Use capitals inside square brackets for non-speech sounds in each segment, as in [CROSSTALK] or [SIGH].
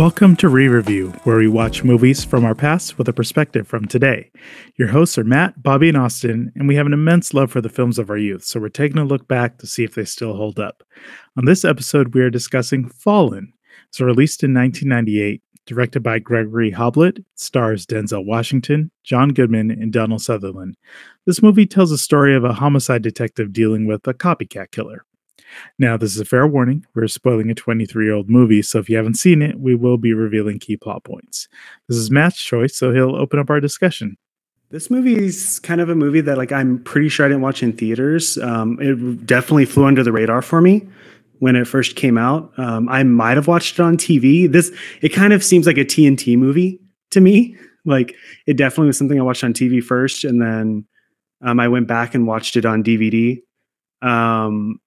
Welcome to Re Review, where we watch movies from our past with a perspective from today. Your hosts are Matt, Bobby, and Austin, and we have an immense love for the films of our youth, so we're taking a look back to see if they still hold up. On this episode, we are discussing Fallen. It's released in 1998, directed by Gregory Hoblit, stars Denzel Washington, John Goodman, and Donald Sutherland. This movie tells a story of a homicide detective dealing with a copycat killer. Now, this is a fair warning. We're spoiling a 23 year old movie, so if you haven't seen it, we will be revealing key plot points. This is Matt's choice, so he'll open up our discussion. This movie is kind of a movie that, like, I'm pretty sure I didn't watch in theaters. Um, it definitely flew under the radar for me when it first came out. Um, I might have watched it on TV. This it kind of seems like a TNT movie to me. Like, it definitely was something I watched on TV first, and then um, I went back and watched it on DVD. Um,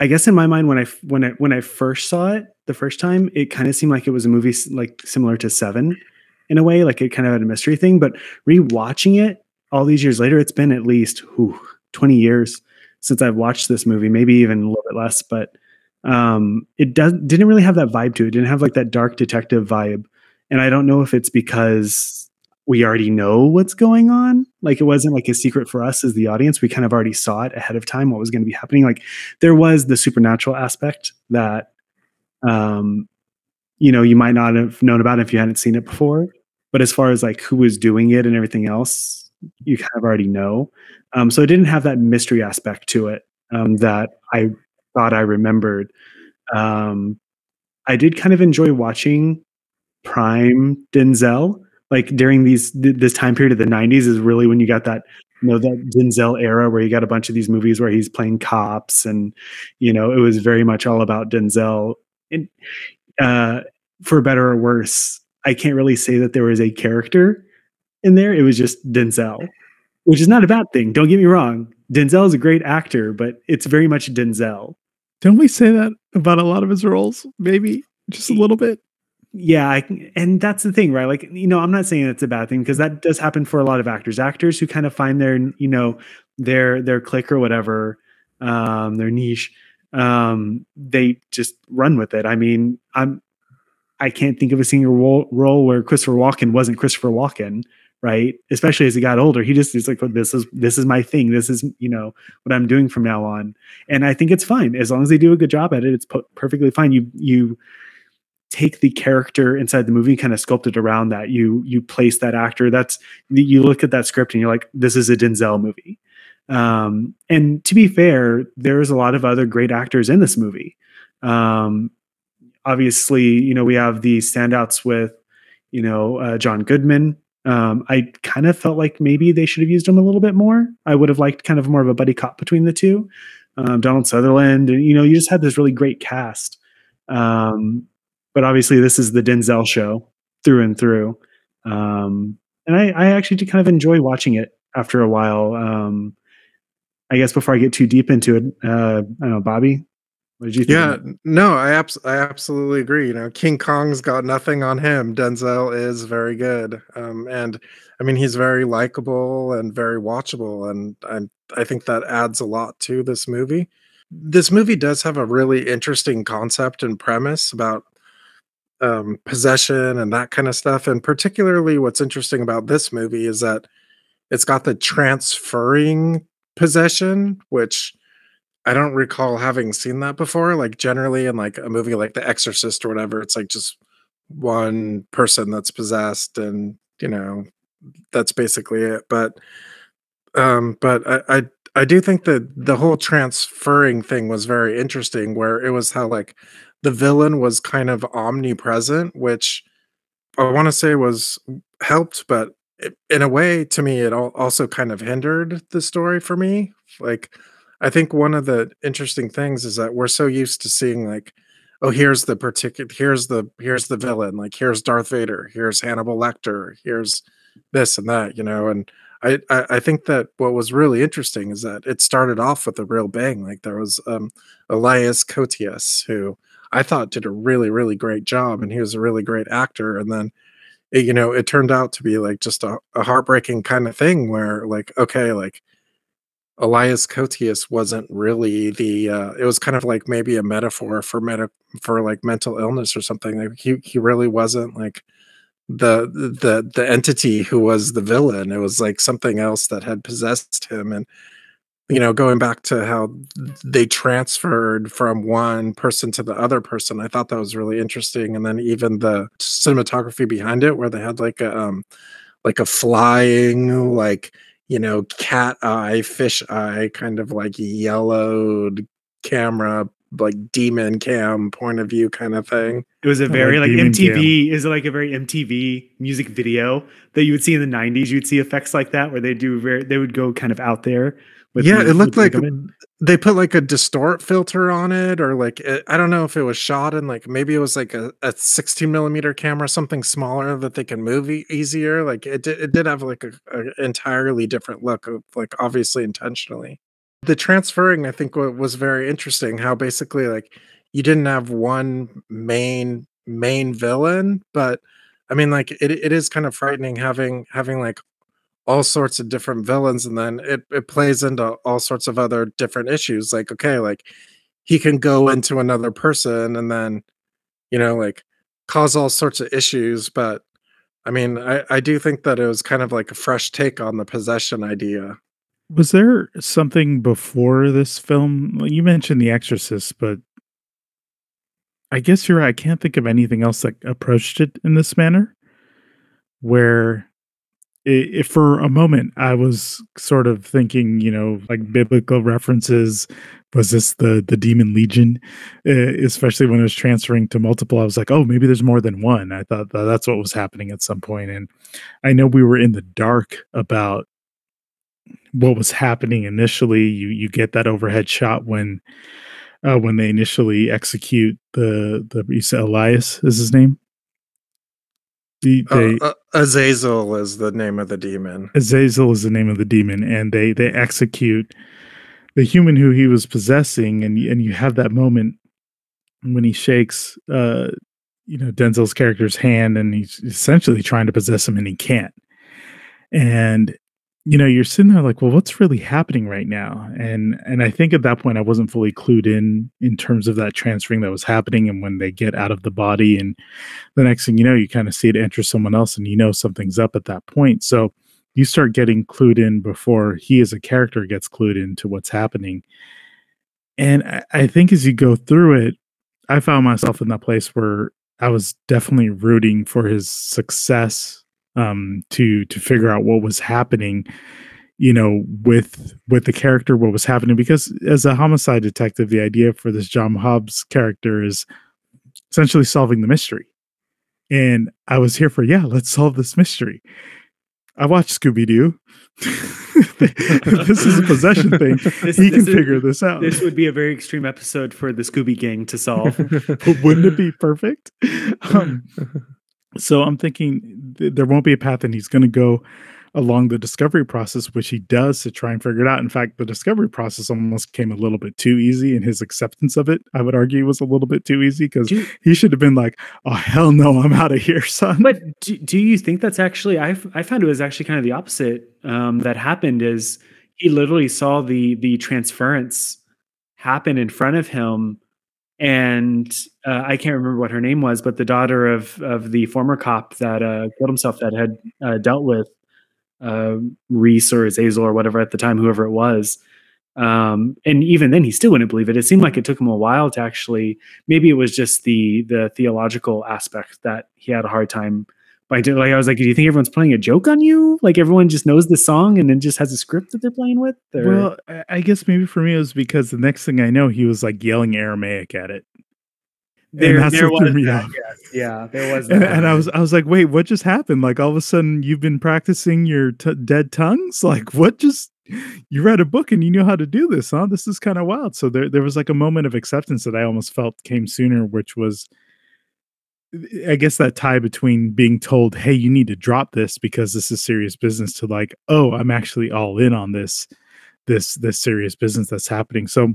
I guess in my mind, when I when I when I first saw it the first time, it kind of seemed like it was a movie like similar to Seven, in a way. Like it kind of had a mystery thing. But rewatching it all these years later, it's been at least whew, twenty years since I've watched this movie. Maybe even a little bit less. But um, it does didn't really have that vibe to it. it. Didn't have like that dark detective vibe. And I don't know if it's because we already know what's going on. Like it wasn't like a secret for us as the audience. We kind of already saw it ahead of time what was going to be happening. Like there was the supernatural aspect that um you know you might not have known about if you hadn't seen it before. But as far as like who was doing it and everything else, you kind of already know. Um, so it didn't have that mystery aspect to it um, that I thought I remembered. Um, I did kind of enjoy watching Prime Denzel like during these this time period of the 90s is really when you got that you know that Denzel era where you got a bunch of these movies where he's playing cops and you know it was very much all about Denzel. And uh, for better or worse I can't really say that there was a character in there. It was just Denzel which is not a bad thing. Don't get me wrong. Denzel is a great actor but it's very much Denzel. Don't we say that about a lot of his roles? Maybe? Just a little bit yeah I, and that's the thing right? Like you know i'm not saying it's a bad thing because that does happen for a lot of actors. Actors who kind of find their you know their their click or whatever um their niche um they just run with it. I mean i'm i can't think of a single role, role where christopher walken wasn't christopher walken right? Especially as he got older he just is like well, this is this is my thing. This is you know what i'm doing from now on. And i think it's fine. As long as they do a good job at it it's perfectly fine. You you take the character inside the movie kind of sculpt it around that. You you place that actor that's you look at that script and you're like this is a denzel movie. Um, and to be fair there's a lot of other great actors in this movie. Um, obviously you know we have the standouts with you know uh, john goodman. Um, i kind of felt like maybe they should have used him a little bit more. I would have liked kind of more of a buddy cop between the two. Um, donald sutherland and you know you just had this really great cast. Um, but obviously this is the Denzel show through and through. Um, and I, I actually kind of enjoy watching it after a while. Um, I guess before I get too deep into it, uh, I don't know, Bobby, what did you think? Yeah, no, I abs- I absolutely agree. You know, King Kong's got nothing on him. Denzel is very good, um, and I mean he's very likable and very watchable, and I I think that adds a lot to this movie. This movie does have a really interesting concept and premise about um, possession and that kind of stuff. And particularly, what's interesting about this movie is that it's got the transferring possession, which I don't recall having seen that before. Like generally in like a movie like The Exorcist or whatever, it's like just one person that's possessed, and you know that's basically it. But um, but I, I I do think that the whole transferring thing was very interesting, where it was how like the villain was kind of omnipresent, which I want to say was helped, but it, in a way, to me, it also kind of hindered the story for me. Like, I think one of the interesting things is that we're so used to seeing like, oh, here's the particular, here's the here's the villain, like here's Darth Vader, here's Hannibal Lecter, here's this and that, you know, and I, I, think that what was really interesting is that it started off with a real bang. Like there was um, Elias Koteas who I thought did a really, really great job, and he was a really great actor. And then, it, you know, it turned out to be like just a, a heartbreaking kind of thing where, like, okay, like Elias Koteas wasn't really the uh, it was kind of like maybe a metaphor for meta for like mental illness or something. Like he he really wasn't like the the the entity who was the villain. It was like something else that had possessed him and you know going back to how they transferred from one person to the other person i thought that was really interesting and then even the cinematography behind it where they had like a um like a flying like you know, cat eye, fish eye, kind of like yellowed camera, like demon cam point of view kind of thing. It was a very like, like MTV. Is it like a very MTV music video that you would see in the '90s? You'd see effects like that where they do very. They would go kind of out there yeah, the, it looked like they put like a distort filter on it, or like it, I don't know if it was shot in like maybe it was like a, a 16 millimeter camera, something smaller that they can move e- easier. Like it, did, it did have like a, a entirely different look, of, like obviously intentionally. The transferring, I think, was very interesting. How basically like you didn't have one main main villain, but I mean, like it, it is kind of frightening having having like all sorts of different villains and then it, it plays into all sorts of other different issues like okay like he can go into another person and then you know like cause all sorts of issues but i mean i i do think that it was kind of like a fresh take on the possession idea. Was there something before this film? You mentioned the exorcist but i guess you're right i can't think of anything else that approached it in this manner where if for a moment I was sort of thinking, you know, like biblical references. Was this the the demon legion? Uh, especially when it was transferring to multiple, I was like, oh, maybe there's more than one. I thought that that's what was happening at some point, and I know we were in the dark about what was happening initially. You you get that overhead shot when uh, when they initially execute the the you Elias is his name. The, uh, they, uh, uh, Azazel is the name of the demon. Azazel is the name of the demon, and they they execute the human who he was possessing, and and you have that moment when he shakes, uh, you know, Denzel's character's hand, and he's essentially trying to possess him, and he can't. And you know you're sitting there like well what's really happening right now? And and i think at that point i wasn't fully clued in in terms of that transferring that was happening and when they get out of the body. And the next thing you know you kind of see it enter someone else and you know something's up at that point. So you start getting clued in before he as a character gets clued into what's happening. And I, I think as you go through it i found myself in that place where i was definitely rooting for his success um, to to figure out what was happening you know with with the character what was happening. Because as a homicide detective the idea for this john hobbes character is essentially solving the mystery. And i was here for yeah let's solve this mystery. I watched scooby-doo. [LAUGHS] This is a possession thing. [LAUGHS] This, he this can is, figure this out. this would be a very extreme episode for the scooby gang to solve. [LAUGHS] But wouldn't it be perfect? Um, so I'm thinking th- there won't be a path, and he's going to go along the discovery process, which he does to try and figure it out. In fact, the discovery process almost came a little bit too easy, and his acceptance of it, I would argue, was a little bit too easy because he should have been like, "Oh hell no, I'm out of here, son." But do, do you think that's actually? I I found it was actually kind of the opposite. Um, that happened is he literally saw the the transference happen in front of him and uh, I can't remember what her name was, but the daughter of of the former cop that uh, killed himself that had uh, dealt with uh, Reese or Azazel or whatever at the time, whoever it was. Um, and even then, he still wouldn't believe it. It seemed like it took him a while to actually. Maybe it was just the the theological aspect that he had a hard time like, like I was like, do you think everyone's playing a joke on you? Like everyone just knows the song and then just has a script that they're playing with? Or? Well, I guess maybe for me it was because the next thing I know, he was like yelling Aramaic at it. There, there was that, yes. yeah, there was. And, and, I was, I was like, wait, what just happened? Like all of a sudden, you've been practicing your t- dead tongues. Like what just? You read a book and you knew how to do this, huh? This is kind of wild. So there, there was like a moment of acceptance that I almost felt came sooner, which was I guess that tie between being told, "Hey, you need to drop this because this is serious business," to like, "Oh, I'm actually all in on this, this, this serious business that's happening." So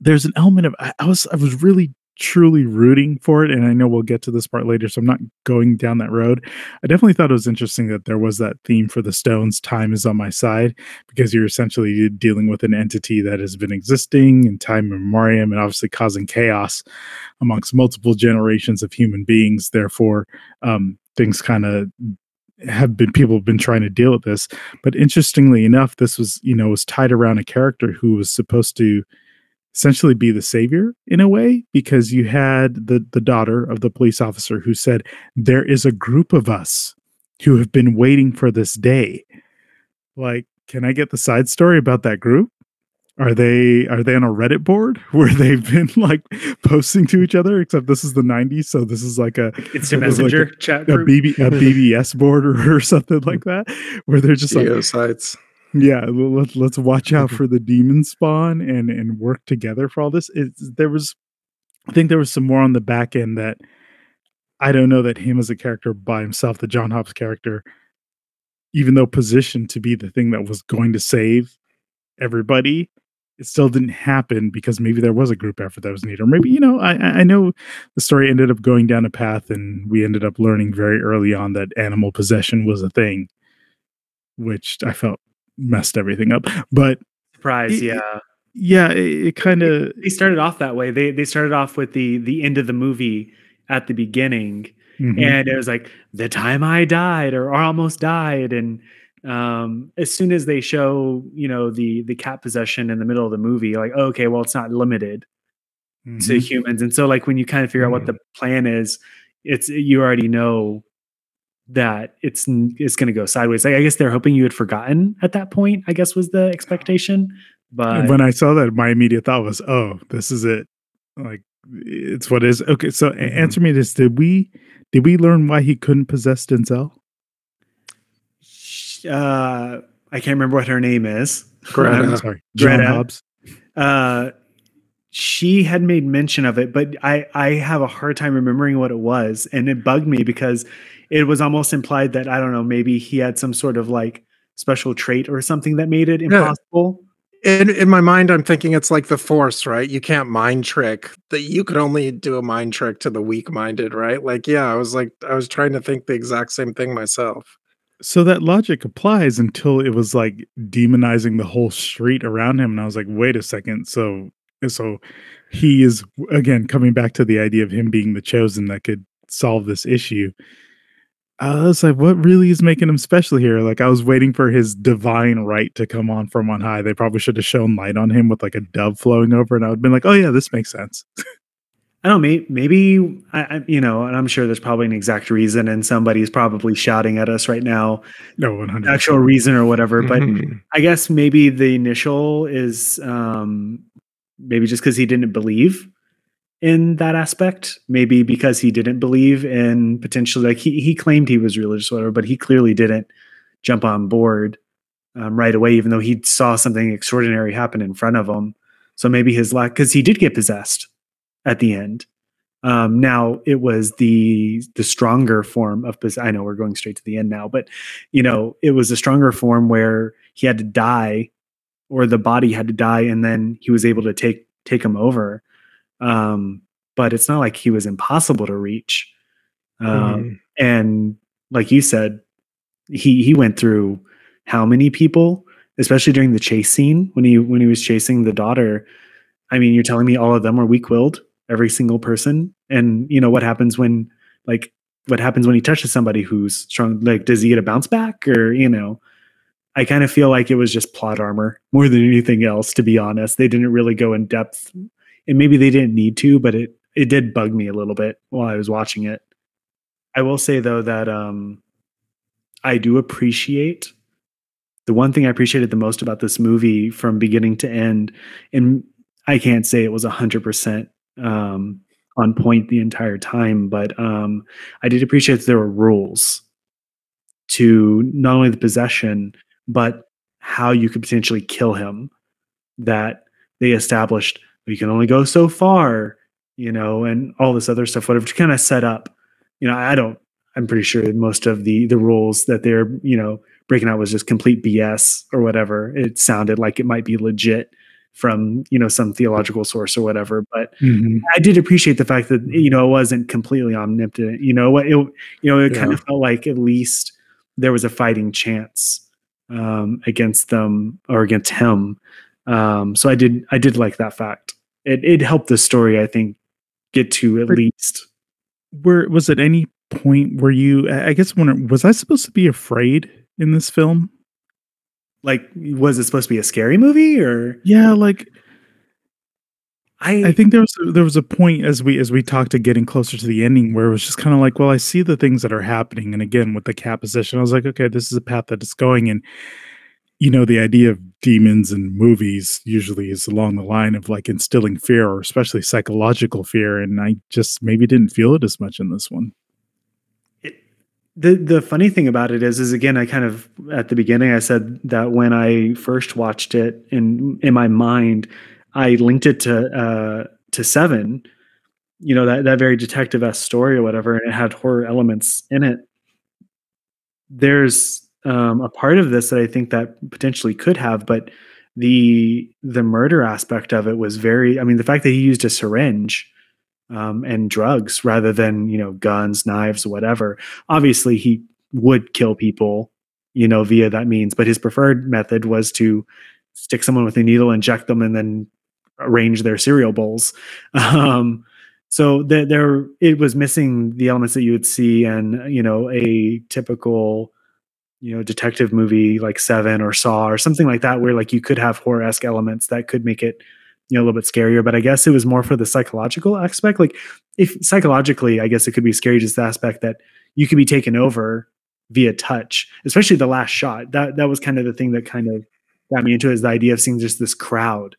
there's an element of I, I was I was really truly rooting for it. And I know we'll get to this part later, so I'm not going down that road. I definitely thought it was interesting that there was that theme for the Stones time is on my side because you're essentially dealing with an entity that has been existing in time memoriam and obviously causing chaos amongst multiple generations of human beings. Therefore, um, things kind of have been people have been trying to deal with this but interestingly enough this was you know was tied around a character who was supposed to essentially be the savior in a way because you had the the daughter of the police officer who said there is a group of us who have been waiting for this day like can i get the side story about that group are they are they on a reddit board [LAUGHS] where they've been like posting to each other except this is the 90s so this is like a it's a messenger like a, chat a. BB, a [LAUGHS] bbs board or, or something like that where they're just like GeoCities. Yeah let, let's watch out for the demon spawn and and work together for all this. It's there was i think there was some more on the back end that i don't know that him as a character by himself the john hobbes character even though positioned to be the thing that was going to save everybody it still didn't happen because maybe there was a group effort that was needed. Or maybe you know i i know the story ended up going down a path and we ended up learning very early on that animal possession was a thing which i felt messed everything up. But Surprise, it- yeah. yeah, it, it kind of They started off that way. They they started off with the the end of the movie at the beginning, mm-hmm. and it was like the time I died or, or almost died, and um, as soon as they show you know the the cat possession in the middle of the movie, like okay, well it's not limited to Mm-hmm. humans, and so like when you kind of figure out what the plan is, it's you already know that it's it's going to go sideways. Like, I guess they're hoping you had forgotten at that point. I guess was the expectation, but when I saw that, my immediate thought was, "Oh, this is it." Like it's what is okay. So Mm-hmm. answer me this: Did we did we learn why he couldn't possess Denzel? uh, I can't remember what her name is. Greta. I'm sorry, John Greta. Hobbes. uh, she had made mention of it, but I I have a hard time remembering what it was, and it bugged me because it was almost implied that I don't know maybe he had some sort of like special trait or something that made it Yeah. impossible. In in my mind, I'm thinking it's like the force, right? You can't mind trick that you could only do a mind trick to the weak minded, right? Like, yeah, I was like, I was trying to think the exact same thing myself. So that logic applies until it was like demonizing the whole street around him, and I was like, wait a second. So so he is again coming back to the idea of him being the chosen that could solve this issue. I was like, what really is making him special here? Like, I was waiting for his divine right to come on from on high. They probably should have shown light on him with like a dove flowing over, and I would have been like, oh, yeah, this makes sense. [LAUGHS] I don't know, maybe, maybe I, I, you know, and I'm sure there's probably an exact reason, and somebody's probably shouting at us right now, No, 100 actual reason or whatever. But Mhm. I guess maybe the initial is um, maybe just because he didn't believe in that aspect. Maybe because he didn't believe in potentially like he he claimed he was religious, whatever, but he clearly didn't jump on board um, right away, even though he saw something extraordinary happen in front of him. So maybe his lack because he did get possessed at the end. Um, now it was the the stronger form of pos- I know we're going straight to the end now, but you know it was a stronger form where he had to die, or the body had to die, and then he was able to take take him over. Um, but it's not like he was impossible to reach. Um, Mhm. and like you said, he he went through how many people, especially during the chase scene when he when he was chasing the daughter. I mean, you're telling me all of them were weak willed, every single person, and you know what happens when like what happens when he touches somebody who's strong? Like, does he get a bounce back, or you know? I kind of feel like it was just plot armor more than anything else. To be honest, they didn't really go in depth, and maybe they didn't need to, but it it did bug me a little bit while I was watching it. I will say though that um, I do appreciate the one thing I appreciated the most about this movie from beginning to end, and I can't say it was hundred percent um, on point the entire time, but um, I did appreciate that there were rules to not only the possession but how you could potentially kill him. That they established we can only go so far, you know, and all this other stuff, whatever to kind of set up. You know, I don't. I'm pretty sure most of the the rules that they're you know breaking out was just complete BS or whatever. It sounded like it might be legit from you know some theological source or whatever. But Mhm. I did appreciate the fact that you know it wasn't completely omnipotent. You know what? It, you know it kind of felt like at least there was a fighting chance um, against them or against him. Um, so I did I did like that fact. It it helped the story I think get to at But- least. Where was at any point where you? I I guess when was I supposed to be afraid in this film? Like, was it supposed to be a scary movie or Yeah, like I? I think there was there was a point as we as we talked to getting closer to the ending where it was just kind of like, well, I see the things that are happening, and again with the cat position, I was like, okay, this is a path that it's going, and you know, the idea of demons and movies usually is along the line of like instilling fear or especially psychological fear, and I just maybe didn't feel it as much in this one. the the funny thing about it is is again I kind of at the beginning I said that when I first watched it in in my mind I linked it to uh to Seven, you know that that very detective story or whatever, and it had horror elements in it. There's um, a part of this that I think that potentially could have, but the the murder aspect of it was very. I mean, the fact that he used a syringe um, and drugs rather than you know guns, knives, whatever. Obviously, he would kill people, you know, via that means. But his preferred method was to stick someone with a needle, inject them, and then arrange their cereal bowls. Um, so there, there, it was missing the elements that you would see in you know a typical you know detective movie like Seven or Saw or something like that, where like you could have horror esque elements that could make it you know a little bit scarier. But I guess it was more for the psychological aspect. Like if psychologically, I guess it could be scary just the aspect that you could be taken over via touch, especially the last shot. That that was kind of the thing that kind of got me into it is the idea of seeing just this crowd.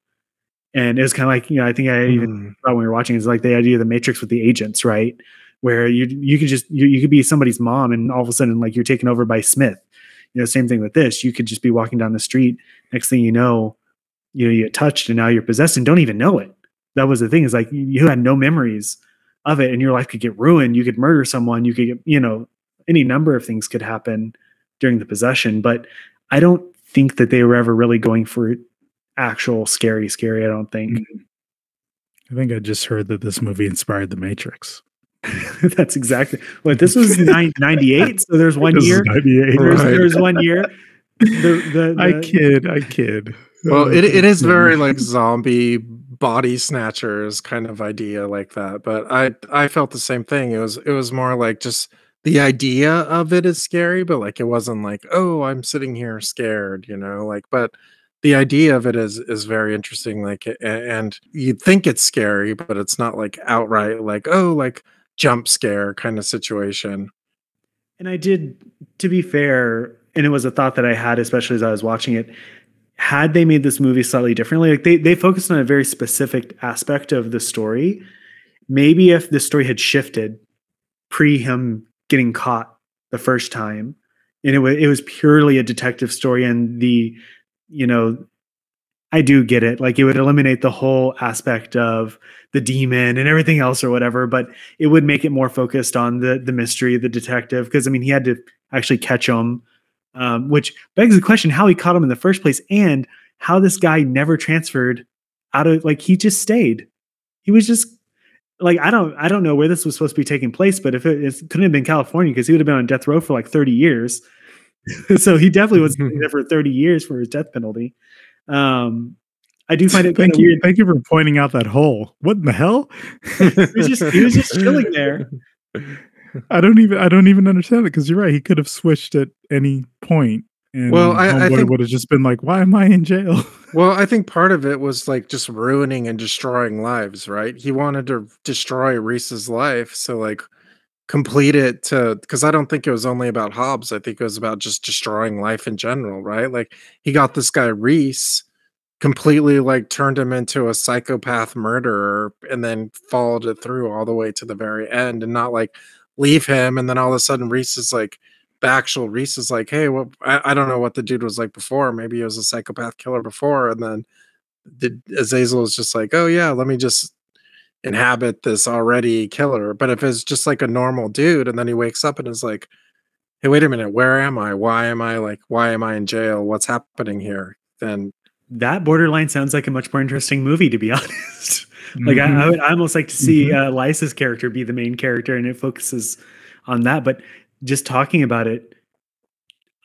And it was kind of like, you know, I think I even Mhm. thought when we were watching is like the idea of the Matrix with the agents, right? Where you you could just you, you could be somebody's mom and all of a sudden like you're taken over by Smith. You know, same thing with this. You could just be walking down the street. Next thing you know, you know, you get touched and now you're possessed and don't even know it. That was the thing, is like you, you had no memories of it and your life could get ruined. You could murder someone, you could get, you know, any number of things could happen during the possession. But I don't think that they were ever really going for actual scary, scary. I don't think. Mm-hmm. I think I just heard that this movie inspired The Matrix. [LAUGHS] That's exactly what this was nine, [LAUGHS] 98. So there's one This year. 98. There's, Right. there's one year. The, the, [LAUGHS] I kid, I kid. Well, oh, it, it is very like zombie body snatchers kind of idea like that. But I I felt the same thing. It was it was more like just the idea of it is scary, but like it wasn't like, oh, I'm sitting here scared, you know, like but the idea of it is is very interesting like and you'd think it's scary but it's not like outright like oh like jump scare kind of situation And I did, to be fair, and it was a thought that I had, especially as I was watching it. Had they made this movie slightly differently, like they they focused on a very specific aspect of the story. Maybe if the story had shifted pre him getting caught the first time, and it was it was purely a detective story, and the you know, I do get it. Like it would eliminate the whole aspect of the demon and everything else or whatever, but it would make it more focused on the the mystery, the detective. Because I mean, he had to actually catch him, um, which begs the question: how he caught him in the first place, and how this guy never transferred out of like he just stayed. He was just like I don't I don't know where this was supposed to be taking place, but if it, it couldn't have been California because he would have been on death row for like thirty years. [LAUGHS] so he definitely was [LAUGHS] there for thirty years for his death penalty. Um, I do find it kind Thank you, weird. thank you for pointing out that hole. What in the hell? He was just he was just chilling there. [LAUGHS] I don't even I don't even understand it because you're right. He could have switched at any point, and Well, I- I think- would have just been like, "Why am I in jail?" well i think part of it was like just ruining and destroying lives right he wanted to destroy reese's life so like complete it to because i don't think it was only about hobbes i think it was about just destroying life in general right? Like he got this guy reese completely like turned him into a psychopath murderer and then followed it through all the way to the very end and not like leave him and then all of a sudden reese is like the actual reese is like hey well I, I don't know what the dude was like before maybe he was a psychopath killer before and then the azazel is just like oh yeah let me just inhabit this already killer but if it's just like a normal dude and then he wakes up and is like hey wait a minute where am i why am i like why am i in jail what's happening here then that borderline sounds like a much more interesting movie, to be [LAUGHS] honest. like mm-hmm. I, I, would I almost like to see mm-hmm. uh, Elias's character be the main character, and it focuses on that. But just talking about it,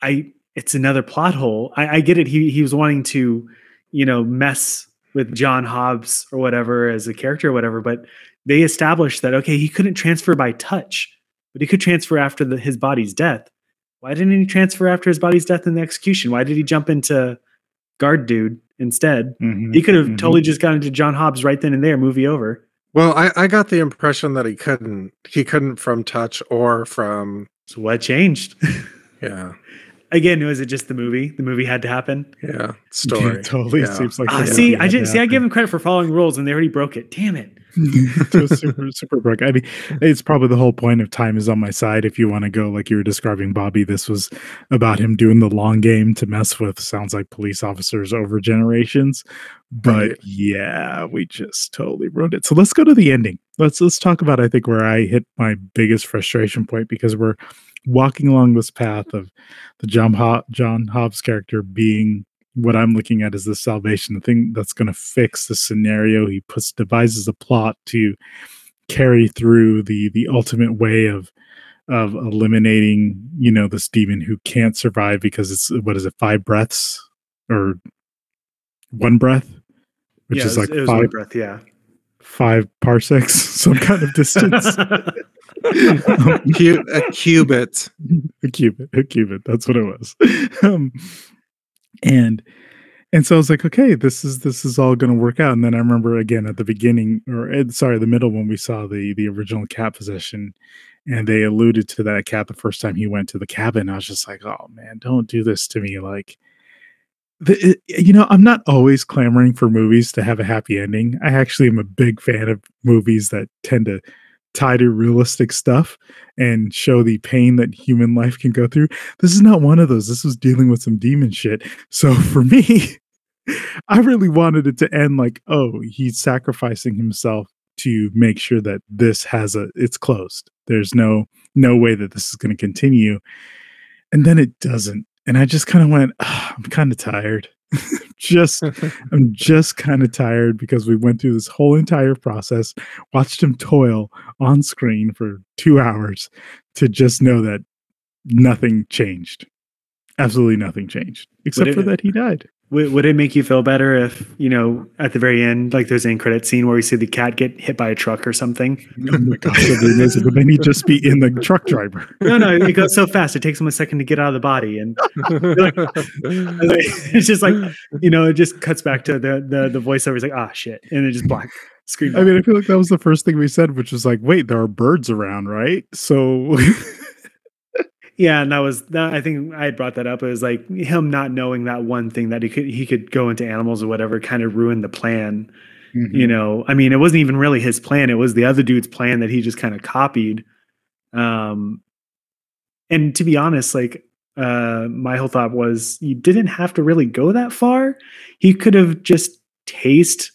I it's another plot hole. I, I get it. He he was wanting to, you know, mess with John Hobbes or whatever as a character or whatever, but they established that okay, he couldn't transfer by touch, but he could transfer after the, his body's death. Why didn't he transfer after his body's death in the execution? Why did he jump into guard dude instead? Mm-hmm, he could have mm-hmm. totally just gone into John Hobbes right then and there, movie over. Well, I, I got the impression that he couldn't. He couldn't from touch or from. So what changed? [LAUGHS] yeah. Again, was it just the movie? The movie had to happen. Yeah, [LAUGHS] story. Yeah, totally yeah. seems like. Uh, see, I just see. I give him credit for following rules, and they already broke it. Damn it. [LAUGHS] super super broke. I mean, it's probably the whole point of time is on my side. If you want to go like you were describing, Bobby, this was about him doing the long game to mess with. Sounds like police officers over generations, but right. yeah, we just totally ruined it. So let's go to the ending. Let's let's talk about. I think where I hit my biggest frustration point because we're walking along this path of the John, Ho- John Hobbes character being what I'm looking at is the salvation, the thing that's going to fix the scenario. He puts devises a plot to carry through the the ultimate way of of eliminating, you know, this demon who can't survive because it's what is it, five breaths or one breath, which yeah, is was, like five breath, yeah, five parsecs, [LAUGHS] some kind of distance. [LAUGHS] a cubit. A cubit. A cubit. That's what it was. Um, and and so I was like, okay, this is this is all going to work out. And then I remember again at the beginning, or eh, sorry, the middle when we saw the the original cat possession, and they alluded to that cat the first time he went to the cabin. I was just like, oh man, don't do this to me. Like, the, you know, I'm not always clamoring for movies to have a happy ending. I actually am a big fan of movies that tend to tie to realistic stuff and show the pain that human life can go through. This is not one of those. This was dealing with some demon shit. So [LAUGHS] for me, I really wanted it to end like, oh, he's sacrificing himself to make sure that this has a it's closed. There's no no way that this is going to continue. And then it doesn't. And I just kind of went, oh, I'm kind of tired. [LAUGHS] just I'm just kind of tired because we went through this whole entire process, watched him toil on screen for 2 hours to just know that nothing changed. Absolutely nothing changed except it, for that he died. Would, would it make you feel better if, you know, at the very end, like there's an end credit scene where we see the cat get hit by a truck or something? Oh my gosh, that'd be amazing. But just be in the truck driver. no, no, it goes so fast. It takes him a second to get out of the body. And like, [LAUGHS] it's just like, you know, it just cuts back to the, the, the voiceover is like, ah, shit. And it just black screen. I mean, I feel like that was the first thing we said, which was like, wait, there are birds around, right? So [LAUGHS] yeah, and that was that. I think I had brought that up. It was like him not knowing that one thing that he could he could go into animals or whatever kind of ruined the plan. Mm-hmm. You know, I mean, it wasn't even really his plan. It was the other dude's plan that he just kind of copied. Um, and to be honest, like uh, my whole thought was, you didn't have to really go that far. He could have just tased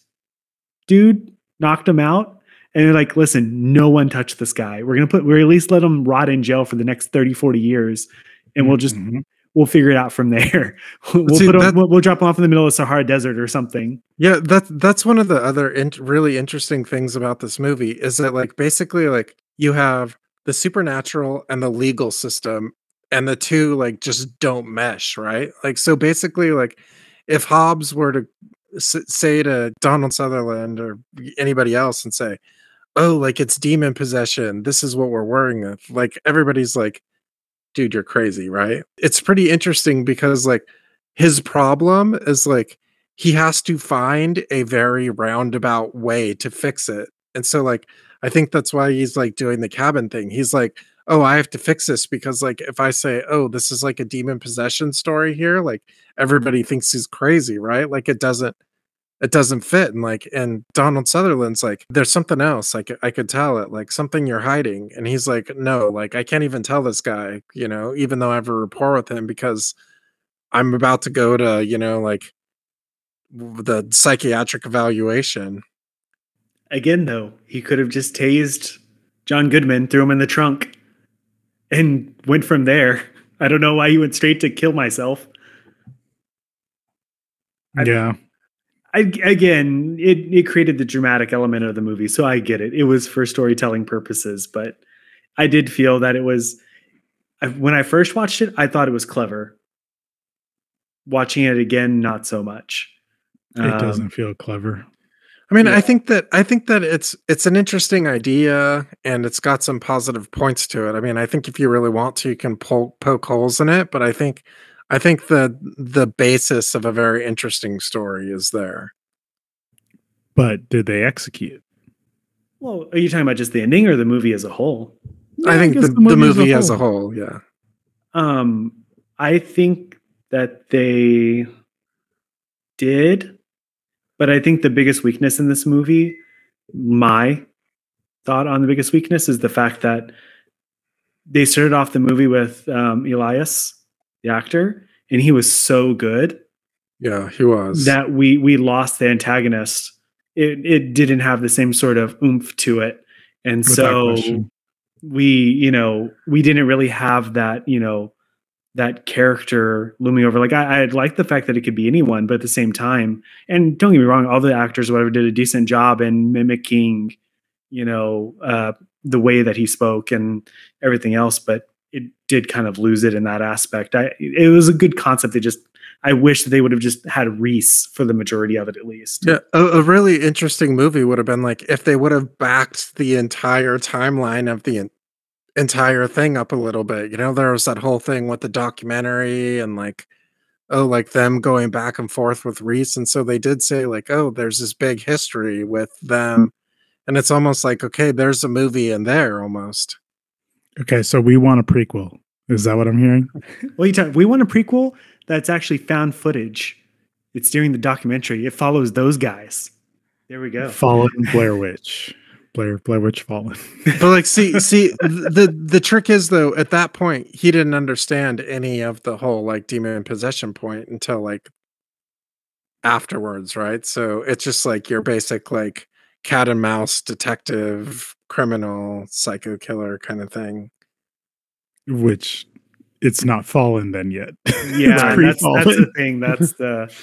dude, knocked him out, and they're like, listen, no one touched this guy. We're gonna put we're at least let him rot in jail for the next 30, 40 years, and we'll just mm-hmm. we'll figure it out from there. [LAUGHS] we'll See, put him, we'll, we'll, drop him off in the middle of Sahara Desert or something. Yeah, that's that's one of the other in- really interesting things about this movie is that like basically like you have the supernatural and the legal system and the two like just don't mesh, right? Like so basically like if Hobbes were to say to Donald Sutherland or anybody else and say, oh, like it's demon possession. This is what we're worrying with. Like everybody's like, dude, you're crazy, right? It's pretty interesting because like his problem is like he has to find a very roundabout way to fix it. And so like I think that's why he's like doing the cabin thing. He's like, oh, I have to fix this because like if I say, oh, this is like a demon possession story here, like mm-hmm. everybody thinks he's crazy, right? Like it doesn't it doesn't fit and like and donald sutherland's like there's something else like i could tell it like something you're hiding and he's like no like i can't even tell this guy you know even though i have a rapport with him because i'm about to go to you know like the psychiatric evaluation. Again though he could have just tased john goodman threw him in the trunk and went from there. I don't know why he went straight to kill myself. I- yeah. I, again, it it created the dramatic element of the movie, so I get it. It was for storytelling purposes, but I did feel that it was. When I first watched it, I thought it was clever. Watching it again, not so much. It Um, doesn't feel clever. I mean, Yeah. I think that I think that it's it's an interesting idea and it's got some positive points to it. I mean, I think if you really want to, you can poke poke holes in it, but I think I think the the basis of a very interesting story is there. But did they execute? Well, are you talking about just the ending or the movie as a whole? I think guess the, the movie, as a whole, yeah. Um, I think that they did, but I think the biggest weakness in this movie, my thought on the biggest weakness is the fact that they started off the movie with um, Elias, the actor, and he was so good Yeah, he was. that we we lost the antagonist. It it didn't have the same sort of oomph to it, and Without so question. we you know we didn't really have that you know that character looming over. Like I, I like the fact that it could be anyone, but at the same time, and don't get me wrong, all the actors, whatever, did a decent job in mimicking, you know, uh, the way that he spoke and everything else. But it did kind of lose it in that aspect. I it was a good concept. They just I wish that they would have just had Reese for the majority of it at least. Yeah, a, a really interesting movie would have been like if they would have backed the entire timeline of the en- entire thing up a little bit. You know, there was that whole thing with the documentary and like, oh, like them going back and forth with Reese. And so they did say, like, oh, there's this big history with them. Hmm. And it's almost like, okay, there's a movie in there almost. Okay, so we want a prequel. Is that what I'm hearing? [LAUGHS] Well, you talk, we want a prequel that's actually found footage. It's during the documentary. It follows those guys. There we go. Fallen Blair Witch. Blair Blair Witch Fallen. [LAUGHS] But like, see, see, the the trick is though, at that point, he didn't understand any of the whole like demon possession point until like afterwards, right? So it's just like your basic like cat and mouse detective, criminal, psycho killer kind of thing. Which it's not fallen then yet. [LAUGHS] Yeah, that's, that's the thing. That's the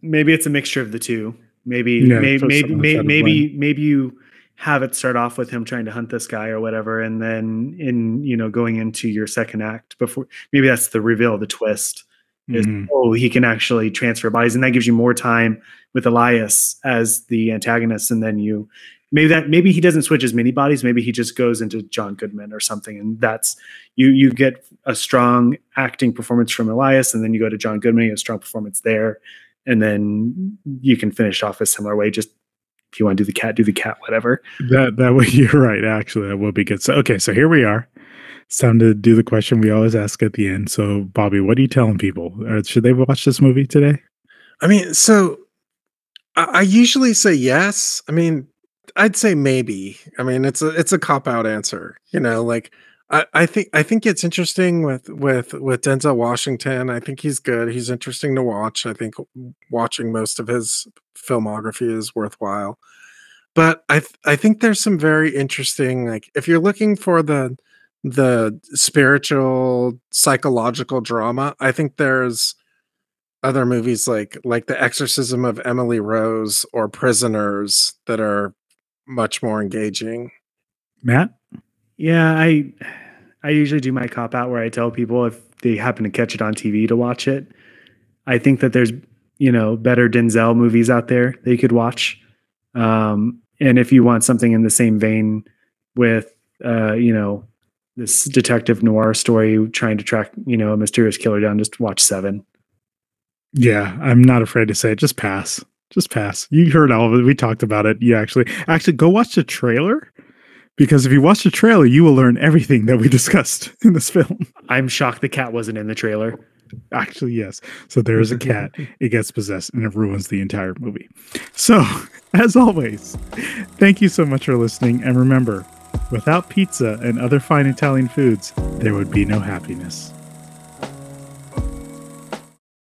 maybe it's a mixture of the two. Maybe Yeah, maybe maybe maybe, maybe maybe you have it start off with him trying to hunt this guy or whatever, and then in you know going into your second act before maybe that's the reveal, the twist. Is Mhm. oh he can actually transfer bodies and that gives you more time with elias as the antagonist and then you maybe that maybe he doesn't switch as many bodies maybe he just goes into john goodman or something and that's you you get a strong acting performance from elias and then you go to john goodman you have a strong performance there and then you can finish off a similar way just if you want to do the cat do the cat whatever That that way [LAUGHS] you're right. Actually, that will be good. So okay, so here we are. It's time to do the question we always ask at the end. So, Bobby, what are you telling people? Should they watch this movie today? I mean, so I, I usually say yes. I mean, I'd say maybe. I mean, it's a it's a cop out answer. You know, like I, I think I think it's interesting with with with Denzel Washington. I think he's good. He's interesting to watch. I think watching most of his filmography is worthwhile. But I th- I think there's some very interesting like if you're looking for the the spiritual psychological drama, I think there's other movies like like The Exorcism of Emily Rose or Prisoners that are much more engaging. Matt? Yeah, I I usually do my cop out where I tell people if they happen to catch it on TV to watch it. I think that there's you know better Denzel movies out there that you could watch, um, and if you want something in the same vein with uh, you know this detective noir story trying to track you know a mysterious killer down, just watch Seven. Yeah, I'm not afraid to say it. Just pass. Just pass. You heard all of it. We talked about it. You actually actually go watch the trailer because if you watch the trailer, you will learn everything that we [LAUGHS] discussed in this film. I'm shocked the cat wasn't in the trailer. Actually, yes. So there is a cat. [LAUGHS] It gets possessed and it ruins the entire movie. So, [LAUGHS] as always, thank you so much for listening. And remember, without pizza and other fine Italian foods, there would be no happiness.